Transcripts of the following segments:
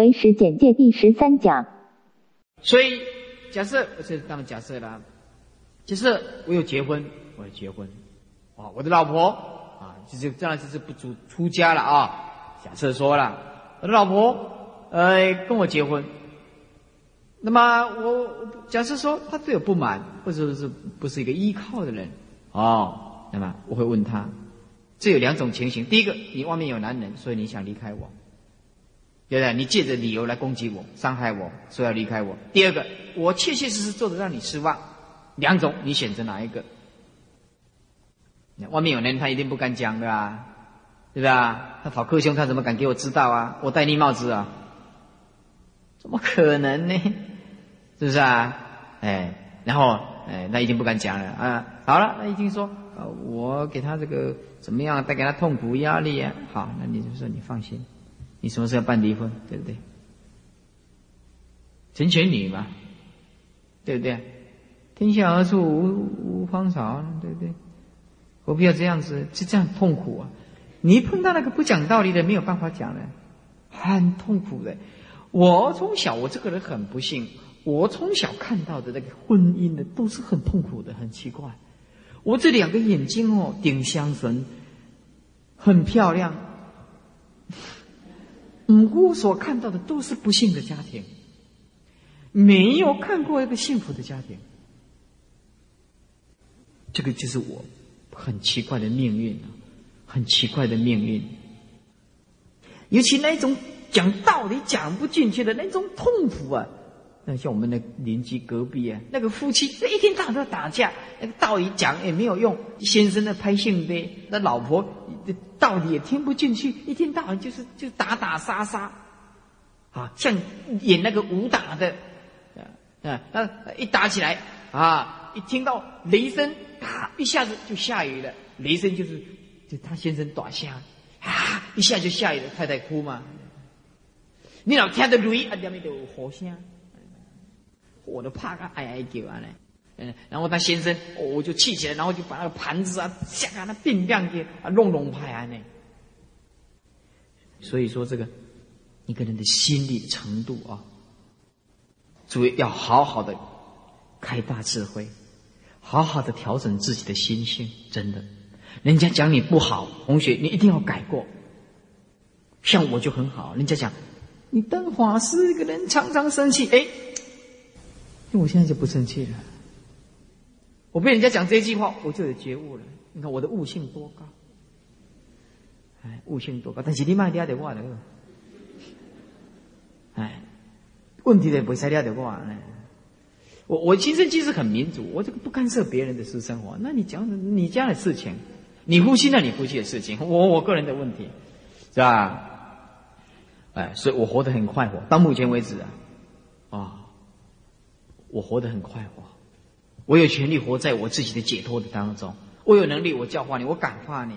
为史简介第十三讲。所以假设，这当假设啦。假设我有结婚，我要结婚，啊，我的老婆啊，就是当然就是不出出家了啊。假设说了，我的老婆呃跟我结婚，那么我假设说他对我不满，或者是不是一个依靠的人，哦，那么我会问他，这有两种情形：第一个，你外面有男人，所以你想离开我。对不对？你借着理由来攻击我、伤害我，说要离开我。第二个，我切切实实做的让你失望。两种，你选择哪一个？外面有人，他一定不敢讲的啊，对吧？他讨克兄，他怎么敢给我知道啊？我戴绿帽子啊？怎么可能呢？是不是啊？哎，然后哎，那一定不敢讲了啊。好了，那已经说，呃，我给他这个怎么样，带给他痛苦、压力啊？好，那你就说你放心。你什么时候要办离婚？对不对？成全你嘛，对不对？天下何处无无芳草，对不对？何必要这样子？就这样痛苦啊！你碰到那个不讲道理的，没有办法讲的，很痛苦的。我从小，我这个人很不幸，我从小看到的那个婚姻的，都是很痛苦的，很奇怪。我这两个眼睛哦，顶香神，很漂亮。五姑所看到的都是不幸的家庭，没有看过一个幸福的家庭。这个就是我很奇怪的命运啊，很奇怪的命运。尤其那种讲道理讲不进去的那种痛苦啊。像我们的邻居隔壁啊，那个夫妻一天到晚都打架，那个道理讲也没有用。先生的拍性的，那老婆道理也听不进去，一天到晚就是就打打杀杀，啊，像演那个武打的，啊，那一打起来啊，一听到雷声，啊，一下子就下雨了。雷声就是就他先生打下，啊，一下就下雨了，太太哭嘛。你老听到雷啊，下面有火声。我都怕他哎哎叫啊嘞，嗯，然后他先生，我就气起来，然后就把那个盘子啊，像啊那冰冰的啊弄弄拍啊呢。所以说这个一个人的心理程度啊，注意要好好的开大智慧，好好的调整自己的心性，真的。人家讲你不好，同学你一定要改过。像我就很好，人家讲你当法师一个人常常生气，哎。我现在就不生气了。我被人家讲这句话，我就有觉悟了。你看我的悟性多高，哎，悟性多高。但是你卖掉的话呢？哎，问题的不是掉的话呢？我我亲生其实很民主，我这个不干涉别人的私生活。那你讲你家的事情，你夫妻那你夫妻的事情，我我个人的问题，是吧？哎，所以我活得很快活，到目前为止啊，啊。我活得很快活，我有权利活在我自己的解脱的当中。我有能力，我教化你，我感化你，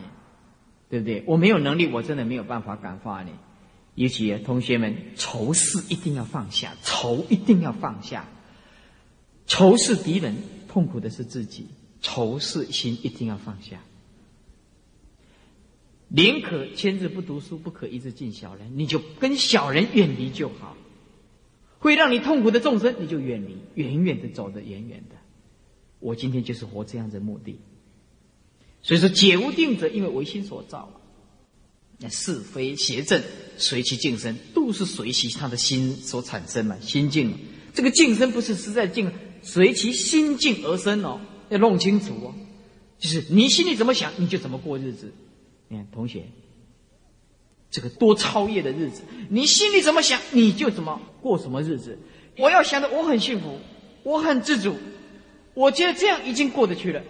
对不对？我没有能力，我真的没有办法感化你。尤其同学们，仇视一定要放下，仇一定要放下。仇视敌人，痛苦的是自己。仇视心一定要放下。宁可千日不读书，不可一日敬小人。你就跟小人远离就好。会让你痛苦的众生，你就远离，远远的走得远远的。我今天就是活这样的目的。所以说，解无定者，因为唯心所造。那是非邪正随其境生，都是随其他的心所产生嘛。心境，这个境身不是实在境，随其心境而生哦，要弄清楚哦。就是你心里怎么想，你就怎么过日子。你看，同学。这个多超越的日子，你心里怎么想，你就怎么过什么日子。我要想的，我很幸福，我很自主，我觉得这样已经过得去了。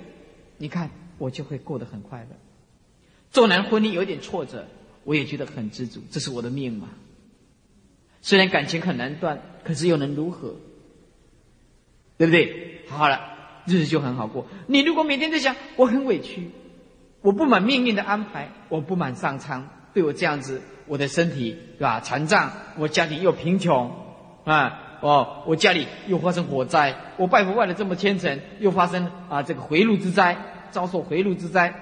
你看，我就会过得很快乐。纵然婚姻有点挫折，我也觉得很知足，这是我的命嘛。虽然感情很难断，可是又能如何？对不对？好了，日子就很好过。你如果每天在想，我很委屈，我不满命运的安排，我不满上苍。对我这样子，我的身体是吧？残障，我家里又贫穷，啊，哦，我家里又发生火灾，我拜佛拜的这么虔诚，又发生啊这个回路之灾，遭受回路之灾，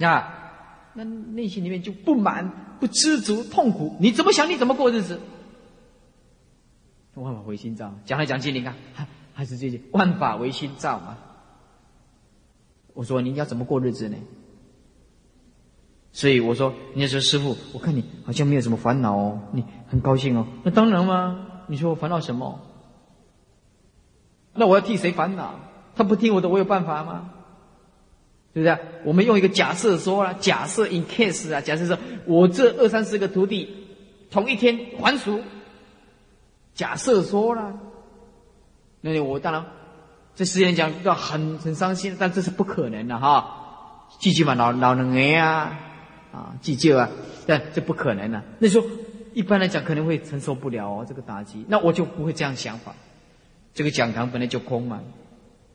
啊，那内心里面就不满、不知足、痛苦。你怎么想？你怎么过日子？万法唯心造，讲来讲去，你看还还是这句万法唯心造嘛。我说你要怎么过日子呢？所以我说，你说师傅，我看你好像没有什么烦恼哦，你很高兴哦。那当然嘛，你说我烦恼什么？那我要替谁烦恼？他不听我的，我有办法吗？对不对？我们用一个假设说了，假设 in case 啊，假设说我这二三十个徒弟同一天还俗，假设说了，那我当然这世间讲要很很伤心，但这是不可能的哈。记住嘛，老老人哎呀，啊，急救啊，但这不可能的。那时候一般来讲可能会承受不了哦，这个打击，那我就不会这样想法。这个讲堂本来就空嘛，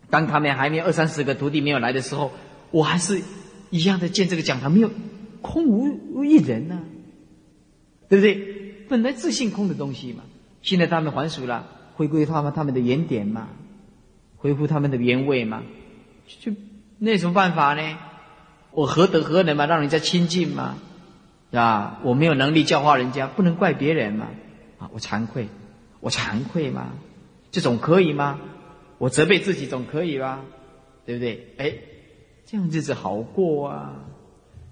当他们还没有二三十个徒弟没有来的时候。我还是一样的建这个讲堂，没有空无无一人呢，对不对？本来自信空的东西嘛，现在他们还俗了，回归他们他们的原点嘛，恢复他们的原位嘛，就那有什么办法呢？我何德何能嘛，让人家亲近嘛，是吧？我没有能力教化人家，不能怪别人嘛，啊，我惭愧，我惭愧嘛，这种可以吗？我责备自己总可以吧？对不对？哎。这样日子好过啊，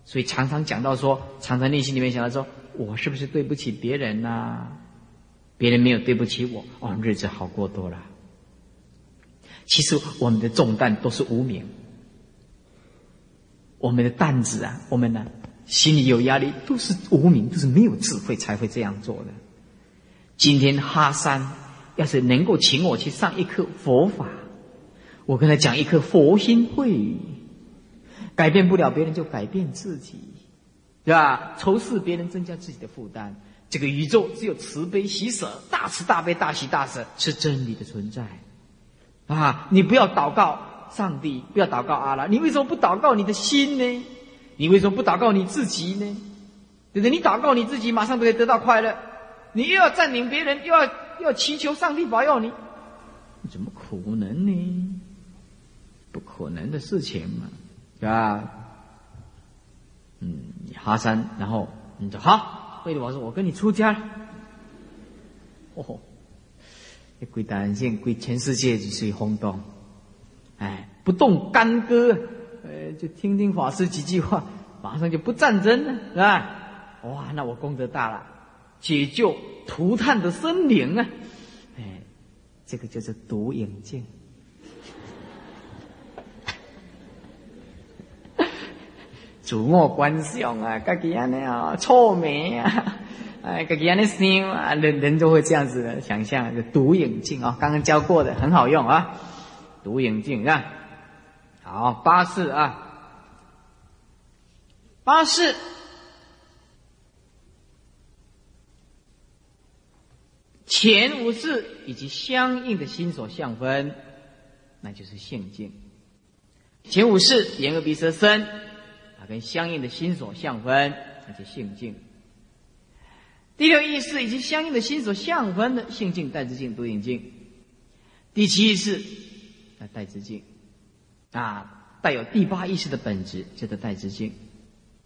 所以常常讲到说，常常内心里面想到说，我是不是对不起别人呐？别人没有对不起我，哦，日子好过多了。其实我们的重担都是无名，我们的担子啊，我们呢心里有压力，都是无名，都是没有智慧才会这样做的。今天哈山要是能够请我去上一课佛法，我跟他讲一课佛心会。改变不了别人，就改变自己，对吧？仇视别人，增加自己的负担。这个宇宙只有慈悲喜舍，大慈大悲大喜大舍是真理的存在。啊，你不要祷告上帝，不要祷告阿拉，你为什么不祷告你的心呢？你为什么不祷告你自己呢？对不对？你祷告你自己，马上都可以得到快乐。你又要占领别人，又要又要祈求上帝保佑你，怎么可能呢？不可能的事情嘛。对吧，嗯，哈山，然后你说好，慧律法师，我跟你出家了。哦，这归单线，归全世界就是轰动，哎，不动干戈，呃，就听听法师几句话，马上就不战争了，是吧？哇，那我功德大了，解救涂炭的生灵啊！哎，这个就是独眼镜。自我观想啊，家己安尼啊，臭美啊，哎，家己安尼想啊，人人都会这样子的想象，就独眼镜啊，刚刚教过的，很好用啊，独眼镜啊，好，八四啊，八四，前五事以及相应的心所相分，那就是性境。前五事，眼耳鼻舌身啊。跟相应的心所相分，那就性境。第六意识以及相应的心所相分的性境、带之境、独影境。第七意识，那代之境，啊，带有第八意识的本质，叫做代之境。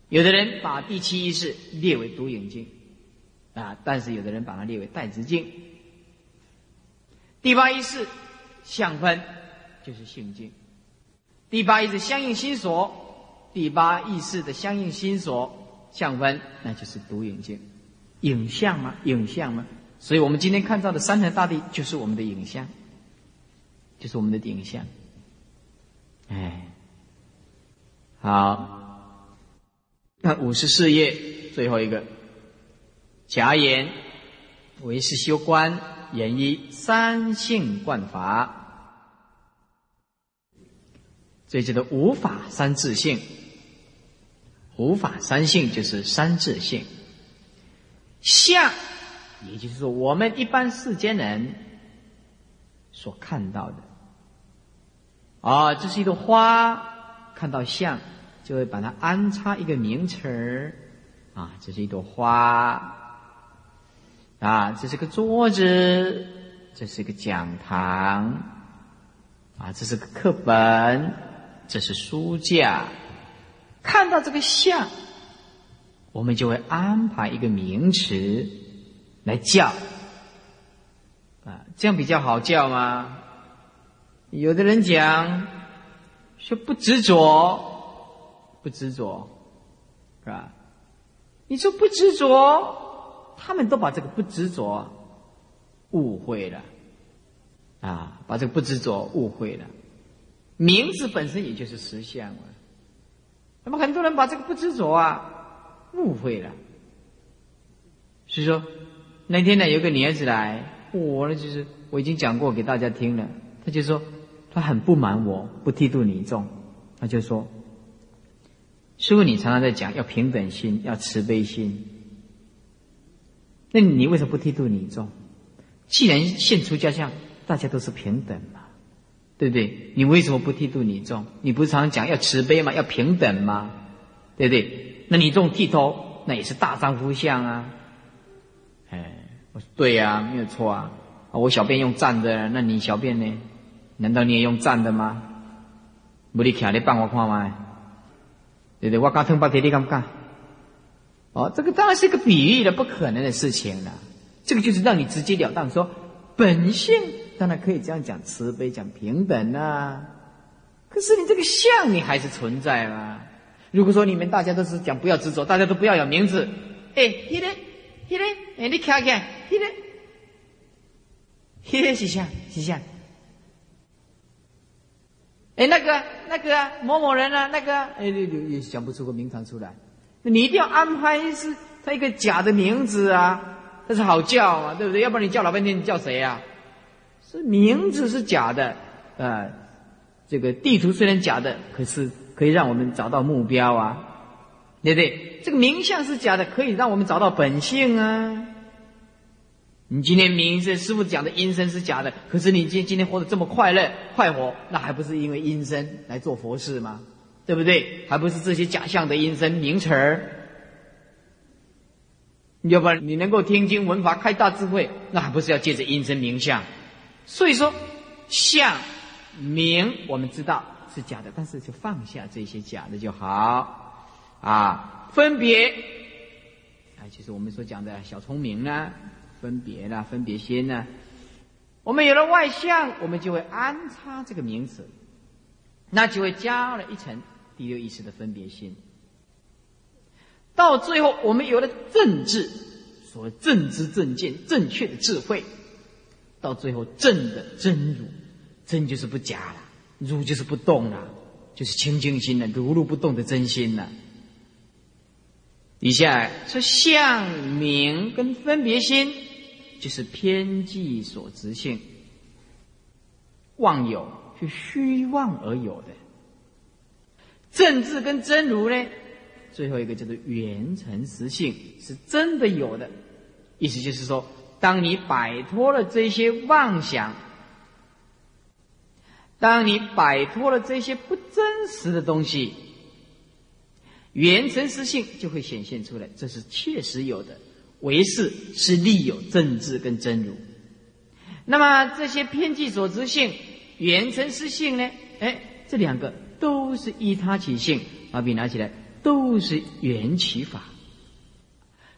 有的人把第七意识列为独影境，啊，但是有的人把它列为代之境。第八意识相分就是性境，第八意识相应心所。第八意识的相应心所相分，那就是独影境，影像嘛，影像嘛。所以我们今天看到的三层大地，就是我们的影像，就是我们的影像。哎，好，那五十四页最后一个，假言为是修观演一三性观法，这叫做无法三自性。无法三性就是三自性，相，也就是说我们一般世间人所看到的，啊，这是一朵花，看到像就会把它安插一个名词儿，啊，这是一朵花，啊，这是个桌子，这是个讲堂，啊，这是个课本，这是书架。看到这个像，我们就会安排一个名词来叫啊这样比较好叫吗？有的人讲说不执着，不执着，是吧？你说不执着，他们都把这个不执着误会了，啊，把这个不执着误会了。名字本身也就是实相啊。那么很多人把这个不执着啊误会了。所以说那天呢，有个女孩子来，我呢就是我已经讲过给大家听了，她就说他很不满我不剃度女众，他就说。师傅，你常常在讲要平等心，要慈悲心。那你为什么不剃度你众？既然现出家相，大家都是平等嘛，对不对？你为什么不剃度你众？你不是常常讲要慈悲吗？要平等吗？对不对？那你众剃头，那也是大丈夫相啊。哎，我说对呀，没有错啊。我小便用站的，那你小便呢？难道你也用站的吗？不，你徛你帮我看吗？对对，我刚听不听你干不干？哦，这个当然是一个比喻的，不可能的事情了。这个就是让你直截了当说，本性当然可以这样讲，慈悲讲平等啊。可是你这个相，你还是存在嘛。如果说你们大家都是讲不要执着，大家都不要有名字，哎，迄个，迄个，哎，你看看，迄个，迄个是啥？是啥？哎，那个、那个，某某人啊，那个，哎，也也想不出个名堂出来。你一定要安排是他一个假的名字啊，这是好叫啊，对不对？要不然你叫老半天，你叫谁啊？是名字是假的，啊，这个地图虽然假的，可是可以让我们找到目标啊，对不对？这个名相是假的，可以让我们找到本性啊。你今天名声师傅讲的阴身是假的，可是你今今天活得这么快乐快活，那还不是因为阴身来做佛事吗？对不对？还不是这些假象的阴身名词儿？要不然你能够听经闻法开大智慧，那还不是要借着阴身名相？所以说相名我们知道是假的，但是就放下这些假的就好啊。分别啊，就是我们所讲的小聪明呢。分别啦，分别心呢？我们有了外相，我们就会安插这个名词，那就会加了一层第六意识的分别心。到最后，我们有了正智，所谓正知正见，正确的智慧。到最后，正的真如，真就是不假了，如就是不动了，就是清净心了，如如不动的真心了。底下说相名跟分别心。就是偏计所执性，妄有是虚妄而有的。政治跟真如呢，最后一个叫做缘成实性，是真的有的。意思就是说，当你摆脱了这些妄想，当你摆脱了这些不真实的东西，缘成实性就会显现出来，这是确实有的。为是是利有正智跟真如，那么这些偏计所知性、缘成失性呢？哎，这两个都是依他起性，把笔拿起来，都是缘起法。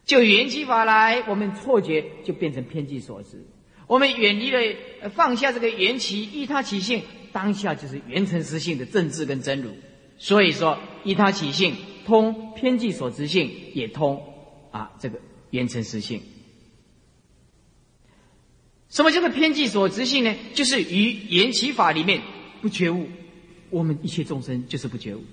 就缘起法来，我们错觉就变成偏计所知。我们远离了放下这个缘起依他起性，当下就是缘成实性的正智跟真如。所以说，依他起性通偏计所知性，也通啊这个。缘成实性，什么叫做偏计所执性呢？就是于缘起法里面不觉悟，我们一切众生就是不觉悟。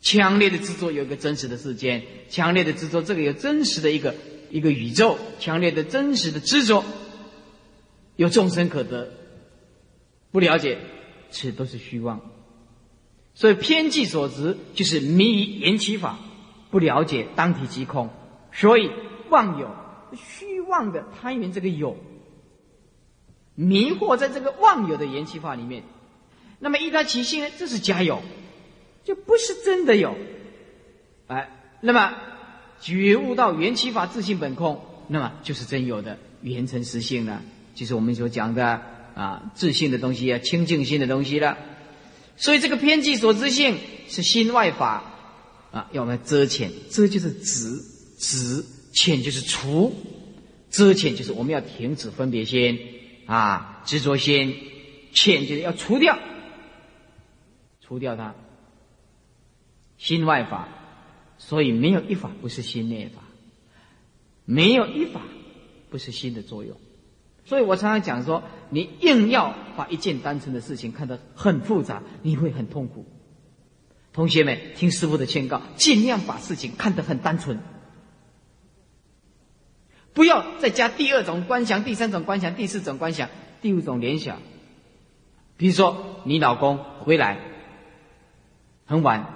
强烈的执着有个真实的世间，强烈的执着这个有真实的一个一个宇宙，强烈的真实的执着有众生可得，不了解，此都是虚妄。所以偏计所执就是迷于缘起法。不了解当体即空，所以妄有虚妄的贪缘这个有迷惑在这个妄有的缘起法里面，那么依他起性呢？这是假有，就不是真的有。哎，那么觉悟到缘起法自性本空，那么就是真有的缘成实性了，就是我们所讲的啊自性的东西啊清净心的东西了。所以这个偏计所知性是心外法。啊，要来遮浅，遮就是止，止浅就是除，遮浅就是我们要停止分别心啊，执着心，浅就是要除掉，除掉它。心外法，所以没有一法不是心内法，没有一法不是心的作用。所以我常常讲说，你硬要把一件单纯的事情看得很复杂，你会很痛苦。同学们，听师傅的劝告，尽量把事情看得很单纯，不要再加第二种观想、第三种观想、第四种观想、第五种联想。比如说，你老公回来很晚。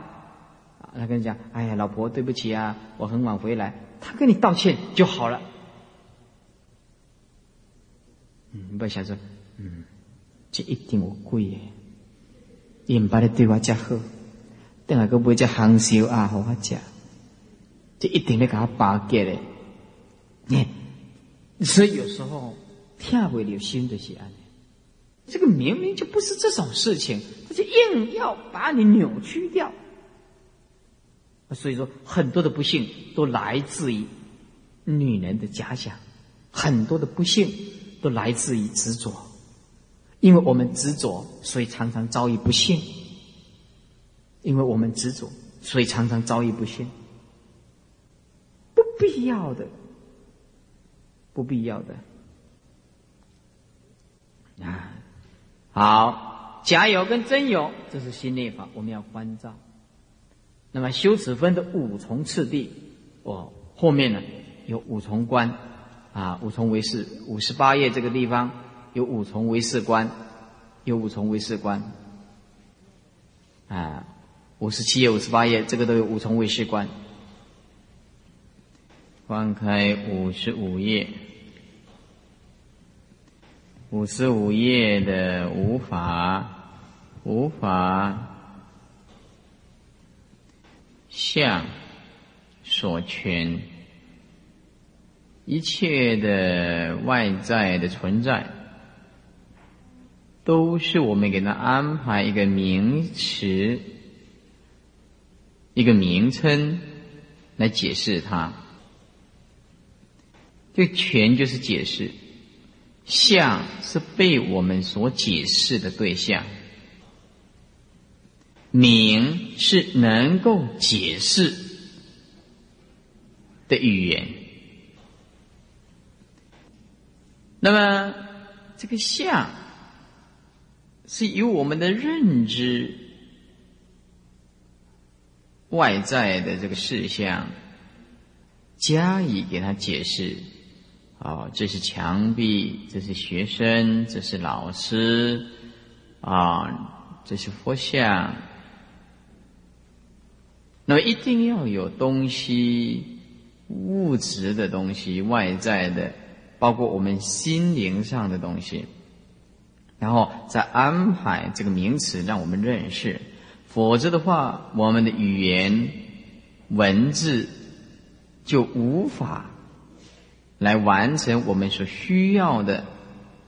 他跟你讲：“哎呀，老婆，对不起啊，我很晚回来。”他跟你道歉就好了。嗯，你不要想说，嗯，这一定我贵耶，也唔把你对我加好，等下个买只红烧鸭好我吃，这一定要给他巴结嘞。你，所以有时候跳不了心的是安，这个明明就不是这种事情，他就硬要把你扭曲掉。所以说，很多的不幸都来自于女人的假想，很多的不幸都来自于执着，因为我们执着，所以常常遭遇不幸；因为我们执着，所以常常遭遇不幸。不必要的，不必要的啊！好，假有跟真有，这是心内法，我们要关照。那么修此分的五重次第，哦，后面呢有五重观，啊，五重为是五十八页这个地方有五重为是观，有五重为是观，啊，五十七页、五十八页这个都有五重为是观。翻开五十五页，五十五页的无法，无法。相所全，一切的外在的存在，都是我们给他安排一个名词、一个名称来解释它。这个全就是解释，相是被我们所解释的对象。名是能够解释的语言，那么这个相是由我们的认知外在的这个事项加以给他解释。啊，这是墙壁，这是学生，这是老师，啊，这是佛像。那么一定要有东西，物质的东西，外在的，包括我们心灵上的东西，然后再安排这个名词让我们认识，否则的话，我们的语言文字就无法来完成我们所需要的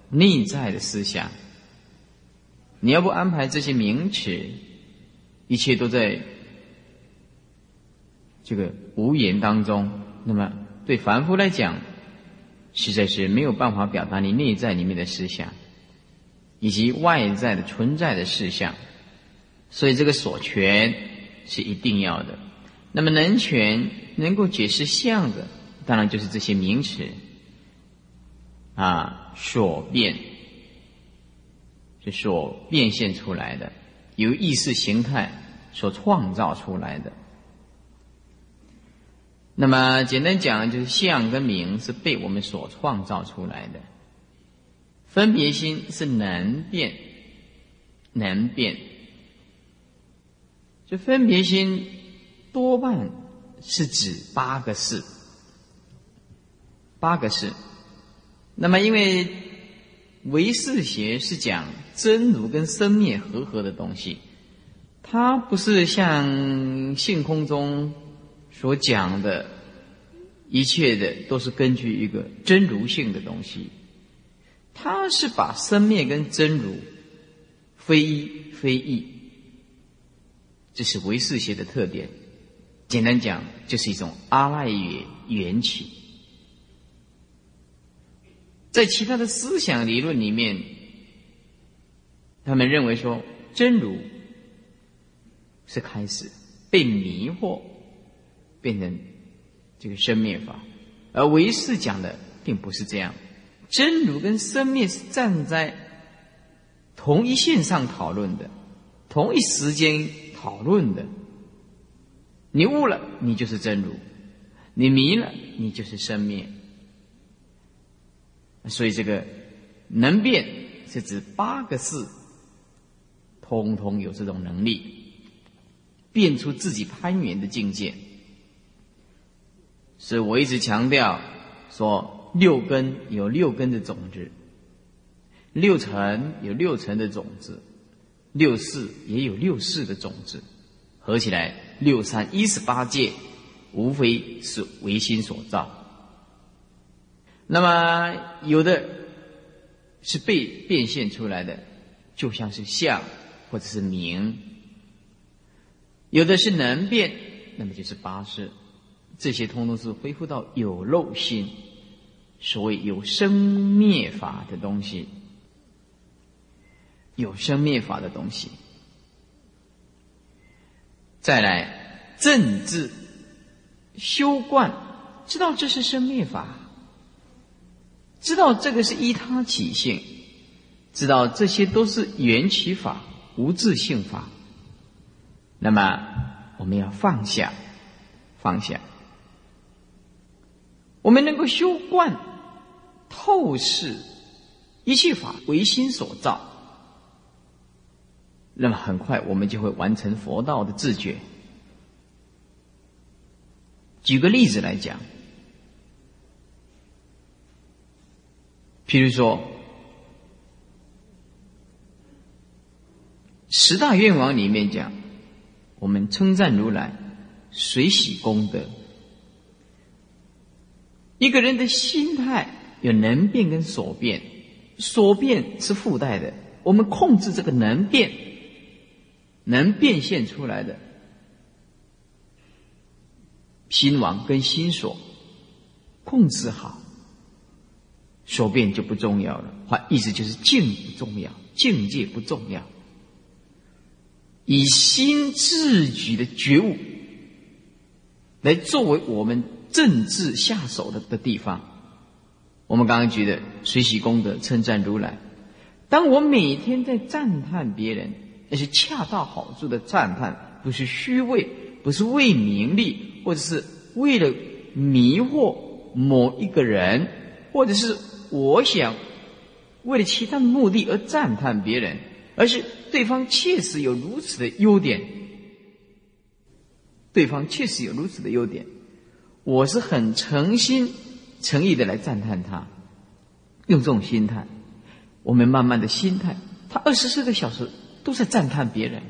内在的思想。你要不安排这些名词，一切都在。这个无言当中，那么对凡夫来讲，实在是没有办法表达你内在里面的思想，以及外在的存在的事项，所以这个所权是一定要的。那么能权能够解释相的，当然就是这些名词啊，所变是所变现出来的，由意识形态所创造出来的。那么简单讲，就是相跟名是被我们所创造出来的，分别心是能变，能变。这分别心多半是指八个事，八个事。那么因为唯识学是讲真如跟生灭合合的东西，它不是像性空中。所讲的一切的都是根据一个真如性的东西，它是把生灭跟真如非一非异，这是唯识学的特点。简单讲，就是一种阿赖耶缘起。在其他的思想理论里面，他们认为说真如是开始被迷惑，变成这个生灭法，而唯识讲的并不是这样，真如跟生灭是站在同一线上讨论的，同一时间讨论的。你悟了，你就是真如；你迷了，你就是生灭。所以，这个能变是指八个字，通通有这种能力，变出自己攀缘的境界。所以我一直强调说，六根有六根的种子，六尘有六尘的种子，六世也有六世的种子，合起来六三一十八界，无非是唯心所造。那么有的是被变现出来的，就像是相或者是名；有的是能变，那么就是八识。这些通通是恢复到有漏心，所谓有生灭法的东西，有生灭法的东西。再来正治修观，知道这是生灭法。知道这个是依他起性，知道这些都是缘起法、无自性法。那么我们要放下，放下。我们能够修观、透视一切法为心所造，那么很快我们就会完成佛道的自觉。举个例子来讲。譬如说，十大愿望里面讲，我们称赞如来随喜功德。一个人的心态有能变跟所变，所变是附带的，我们控制这个能变，能变现出来的心王跟心所，控制好。所变就不重要了，话意思就是境不重要，境界不重要。以心自举的觉悟，来作为我们政治下手的的地方。我们刚刚举的随喜功德，称赞如来。当我每天在赞叹别人，那些恰到好处的赞叹，不是虚伪，不是为名利，或者是为了迷惑某一个人，或者是。我想为了其他的目的而赞叹别人，而是对方确实有如此的优点，对方确实有如此的优点，我是很诚心诚意的来赞叹他，用这种心态，我们慢慢的心态，他二十四个小时都在赞叹别人，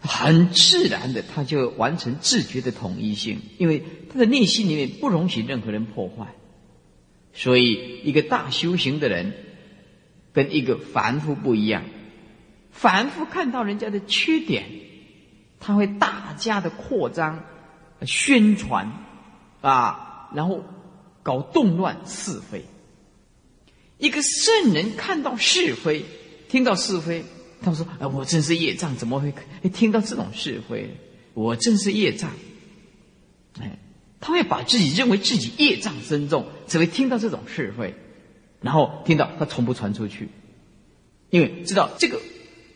很自然的他就完成自觉的统一性，因为他的内心里面不容许任何人破坏。所以，一个大修行的人跟一个凡夫不一样。凡夫看到人家的缺点，他会大加的扩张、宣传啊，然后搞动乱是非。一个圣人看到是非，听到是非，他们说：“哎，我真是业障，怎么会听到这种是非？我真是业障。”哎。他会把自己认为自己业障深重，只会听到这种是非，然后听到他从不传出去，因为知道这个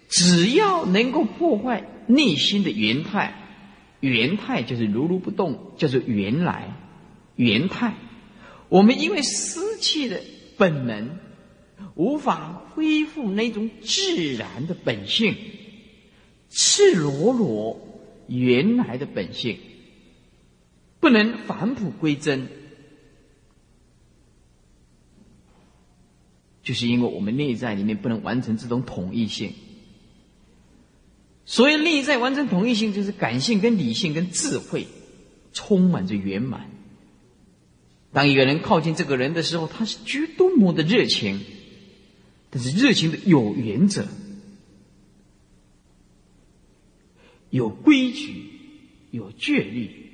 只要能够破坏内心的原态，原态就是如如不动，叫做原来原态。我们因为失去了本能，无法恢复那种自然的本性，赤裸裸原来的本性。不能返璞归真，就是因为我们内在里面不能完成这种统一性。所以内在完成统一性，就是感性跟理性跟智慧充满着圆满。当一个人靠近这个人的时候，他是绝多么的热情，但是热情的有原则、有规矩、有戒律。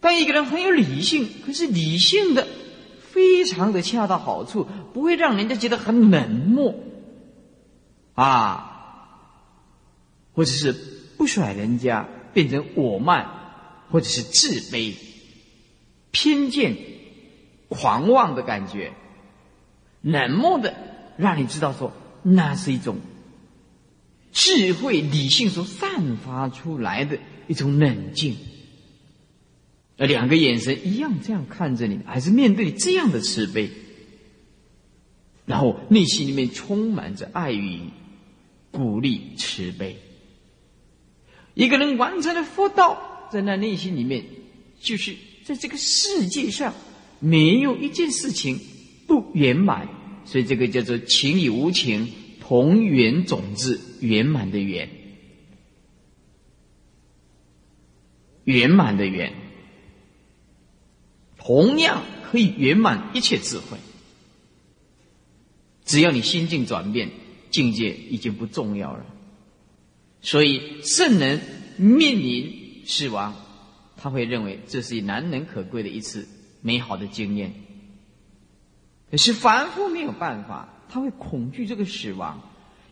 当一个人很有理性，可是理性的非常的恰到好处，不会让人家觉得很冷漠啊，或者是不甩人家，变成我慢，或者是自卑、偏见、狂妄的感觉，冷漠的让你知道说，那是一种智慧理性所散发出来的一种冷静。呃，两个眼神一样，这样看着你，还是面对这样的慈悲，然后内心里面充满着爱与鼓励、慈悲。一个人完成了佛道，在那内心里面，就是在这个世界上没有一件事情不圆满，所以这个叫做情与无情同源种子圆满的圆，圆满的圆。同样可以圆满一切智慧。只要你心境转变，境界已经不重要了。所以圣人面临死亡，他会认为这是难能可贵的一次美好的经验。可是凡夫没有办法，他会恐惧这个死亡，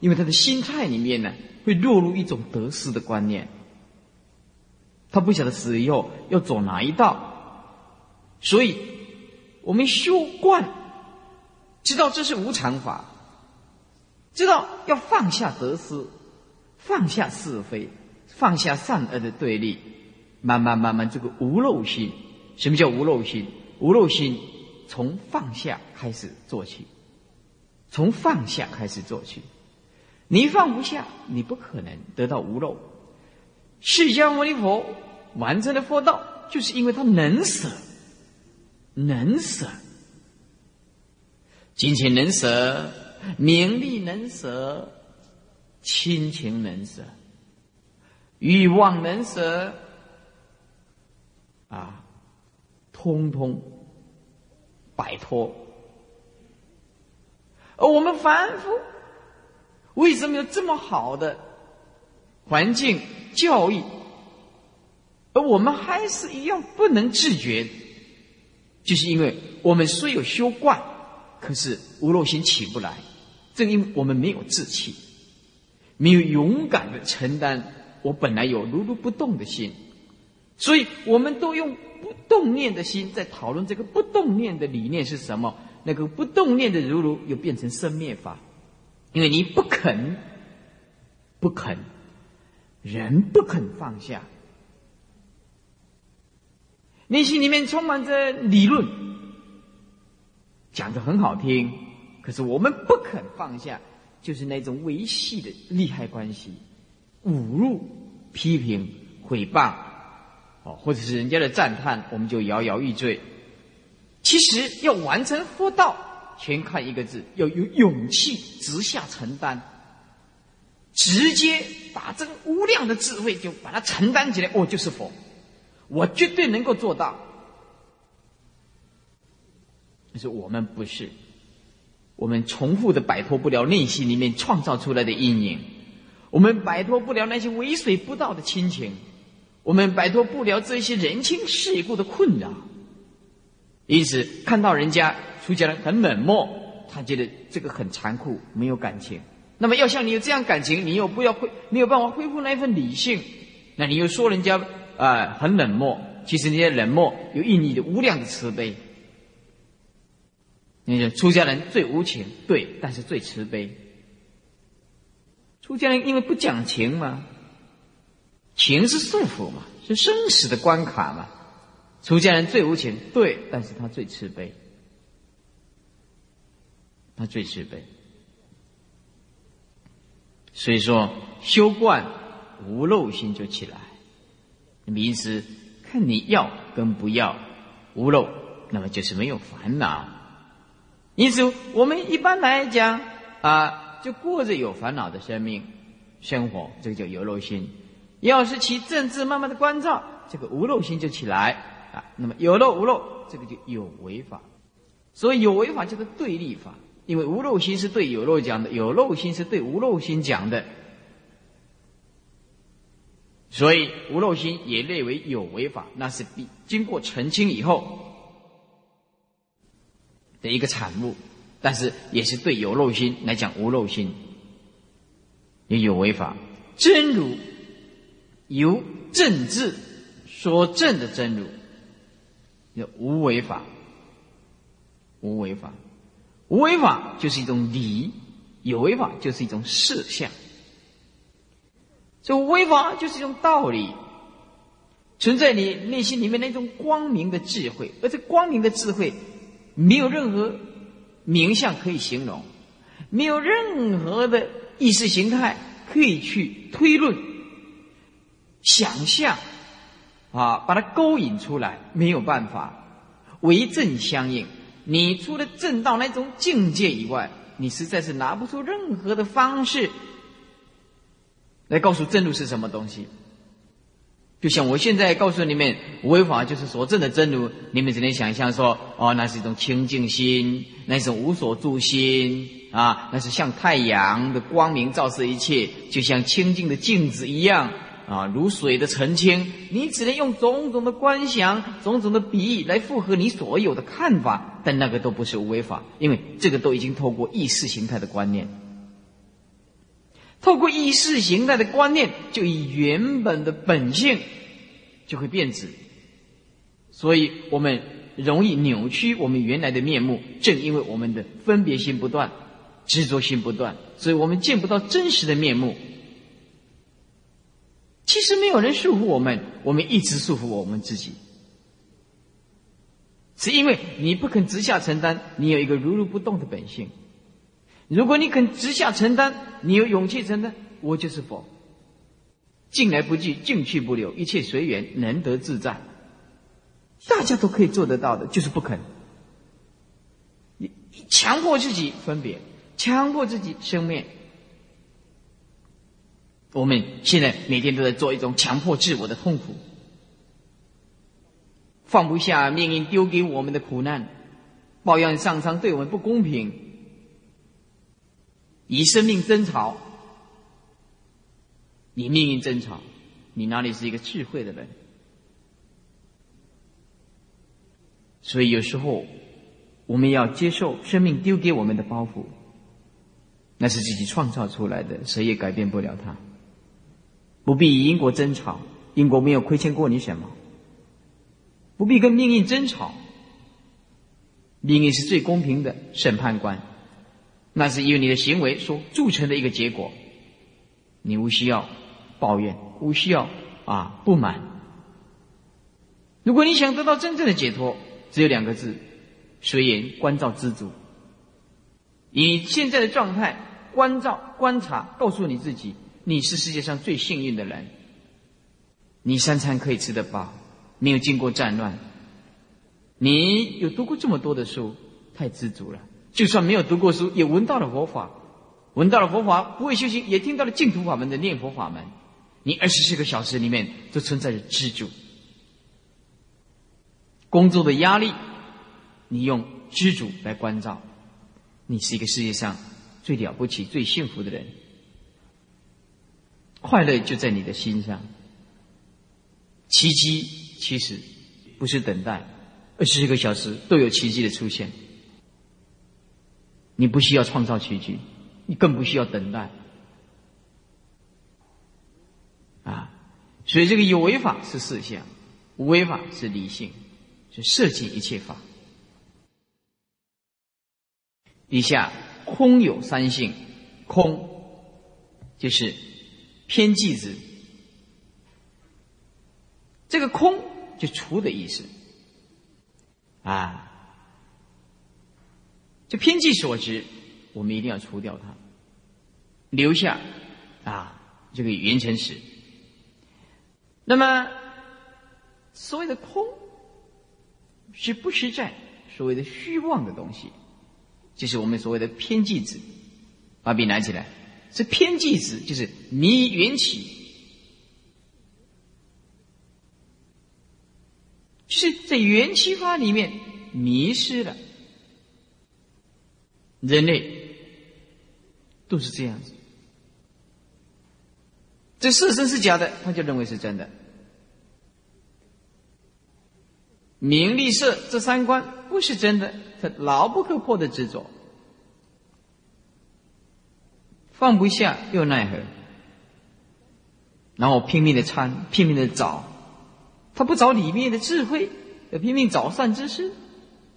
因为他的心态里面呢，会落入一种得失的观念。他不晓得死以后要走哪一道。所以，我们修观，知道这是无常法，知道要放下得失，放下是非，放下善恶的对立，慢慢慢慢，这个无漏心，什么叫无漏心？无漏心从放下开始做起，从放下开始做起。你放不下，你不可能得到无漏。释迦牟尼佛完成了佛道，就是因为他能舍。能舍，金钱能舍，名利能舍，亲情能舍，欲望能舍，啊，通通摆脱。而我们凡夫，为什么有这么好的环境教育，而我们还是一样不能自觉？就是因为我们虽有修观，可是无漏心起不来，正因为我们没有志气，没有勇敢的承担我本来有如如不动的心，所以我们都用不动念的心在讨论这个不动念的理念是什么。那个不动念的如如又变成生灭法，因为你不肯，不肯，人不肯放下。内心里面充满着理论，讲的很好听，可是我们不肯放下，就是那种维系的利害关系，侮辱、批评、诽谤，或者是人家的赞叹，我们就摇摇欲坠。其实要完成佛道，全看一个字：要有勇气，直下承担，直接把这个无量的智慧就把它承担起来，我就是佛。我绝对能够做到，但是我们不是，我们重复的摆脱不了内心里面创造出来的阴影，我们摆脱不了那些为水不到的亲情，我们摆脱不了这些人情世故的困扰，因此看到人家出家人很冷漠，他觉得这个很残酷，没有感情。那么要像你有这样感情，你又不要恢，没有办法恢复那一份理性，那你又说人家。啊，很冷漠。其实那些冷漠有印你的无量的慈悲。你说出家人最无情，对，但是最慈悲。出家人因为不讲情嘛，情是束缚嘛，是生死的关卡嘛。出家人最无情，对，但是他最慈悲，他最慈悲。所以说，修观无漏心就起来。名词看你要跟不要，无漏，那么就是没有烦恼。因此，我们一般来讲啊，就过着有烦恼的生命生活，这个叫有漏心。要是其政治慢慢的关照，这个无漏心就起来啊。那么有漏无漏，这个就有违法。所以有违法叫做对立法，因为无漏心是对有漏讲的，有漏心是对无漏心讲的。所以无漏心也列为有违法，那是必经过澄清以后的一个产物，但是也是对有漏心来讲无漏心也有违法。真如由正智所证的真如，有无为法，无为法，无为法就是一种理，有为法就是一种事相。这微法就是一种道理，存在你内心里面那种光明的智慧，而这光明的智慧没有任何名相可以形容，没有任何的意识形态可以去推论、想象，啊，把它勾引出来，没有办法，为正相应。你除了正道那种境界以外，你实在是拿不出任何的方式。来告诉真如是什么东西？就像我现在告诉你们，违法就是所证的真如，你们只能想象说：哦，那是一种清净心，那是无所住心啊，那是像太阳的光明照射一切，就像清净的镜子一样啊，如水的澄清。你只能用种种的观想、种种的比喻来符合你所有的看法，但那个都不是无为法，因为这个都已经透过意识形态的观念。透过意识形态的观念，就以原本的本性就会变质，所以我们容易扭曲我们原来的面目。正因为我们的分别心不断，执着心不断，所以我们见不到真实的面目。其实没有人束缚我们，我们一直束缚我们自己，是因为你不肯直下承担，你有一个如如不动的本性。如果你肯直下承担，你有勇气承担，我就是佛。进来不惧，进去不留，一切随缘，能得自在。大家都可以做得到的，就是不肯。你强迫自己分别，强迫自己生灭。我们现在每天都在做一种强迫自我的痛苦，放不下命运丢给我们的苦难，抱怨上苍对我们不公平。以生命争吵，以命运争吵，你哪里是一个智慧的人？所以有时候我们要接受生命丢给我们的包袱，那是自己创造出来的，谁也改变不了它。不必与因果争吵，因果没有亏欠过你什么。不必跟命运争吵，命运是最公平的审判官。那是因为你的行为所铸成的一个结果，你无需要抱怨，无需要啊不满。如果你想得到真正的解脱，只有两个字：随缘关照知足。以现在的状态，关照观察，告诉你自己，你是世界上最幸运的人。你三餐可以吃得饱，没有经过战乱，你有读过这么多的书，太知足了。就算没有读过书，也闻到了佛法，闻到了佛法，不会修行，也听到了净土法门的念佛法门。你二十四个小时里面都存在着知足。工作的压力，你用知足来关照，你是一个世界上最了不起、最幸福的人。快乐就在你的心上。奇迹其实不是等待，二十四个小时都有奇迹的出现。你不需要创造奇迹，你更不需要等待，啊！所以这个有为法是四相，无为法是理性，是设计一切法。底下空有三性，空就是偏计子，这个空就除的意思，啊。这偏计所执，我们一定要除掉它，留下啊这个原成实。那么所谓的空，是不实在，所谓的虚妄的东西，就是我们所谓的偏计子。把笔拿起来，这偏计子就是迷缘起，就是在缘起法里面迷失了。人类都是这样子，这色身是假的，他就认为是真的。名利色这三观不是真的，他牢不可破的执着，放不下又奈何，然后拼命的参，拼命的找，他不找里面的智慧，要拼命找善知识。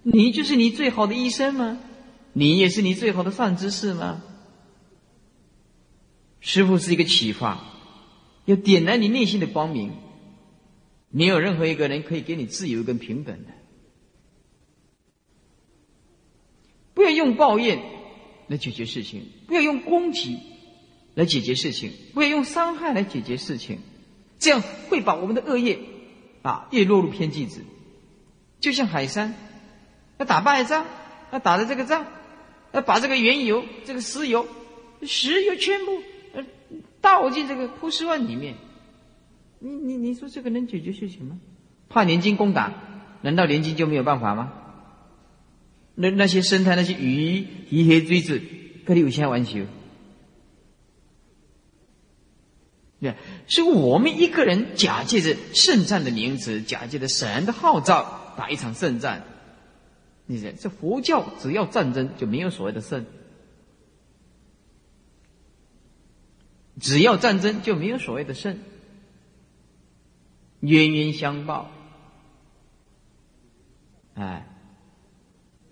你就是你最好的医生吗？你也是你最好的善知识吗？师傅是一个启发，要点燃你内心的光明。没有任何一个人可以给你自由跟平等的。不要用抱怨来解决事情，不要用攻击来解决事情，不要用伤害来解决事情，这样会把我们的恶业啊也落入偏激子。就像海山要打败仗，要打的这个仗，要把这个原油、这个石油、石油全部呃倒进这个波斯湾里面。你你你说这个能解决事情吗？怕年金攻打，难道年金就没有办法吗？那那些生态那些鱼鱼黑锥子，跟你有些关系？对，是我们一个人假借着圣战的名词，假借着神的号召，打一场圣战。你这这佛教只要战争就没有所谓的胜，只要战争就没有所谓的胜。冤冤相报，哎，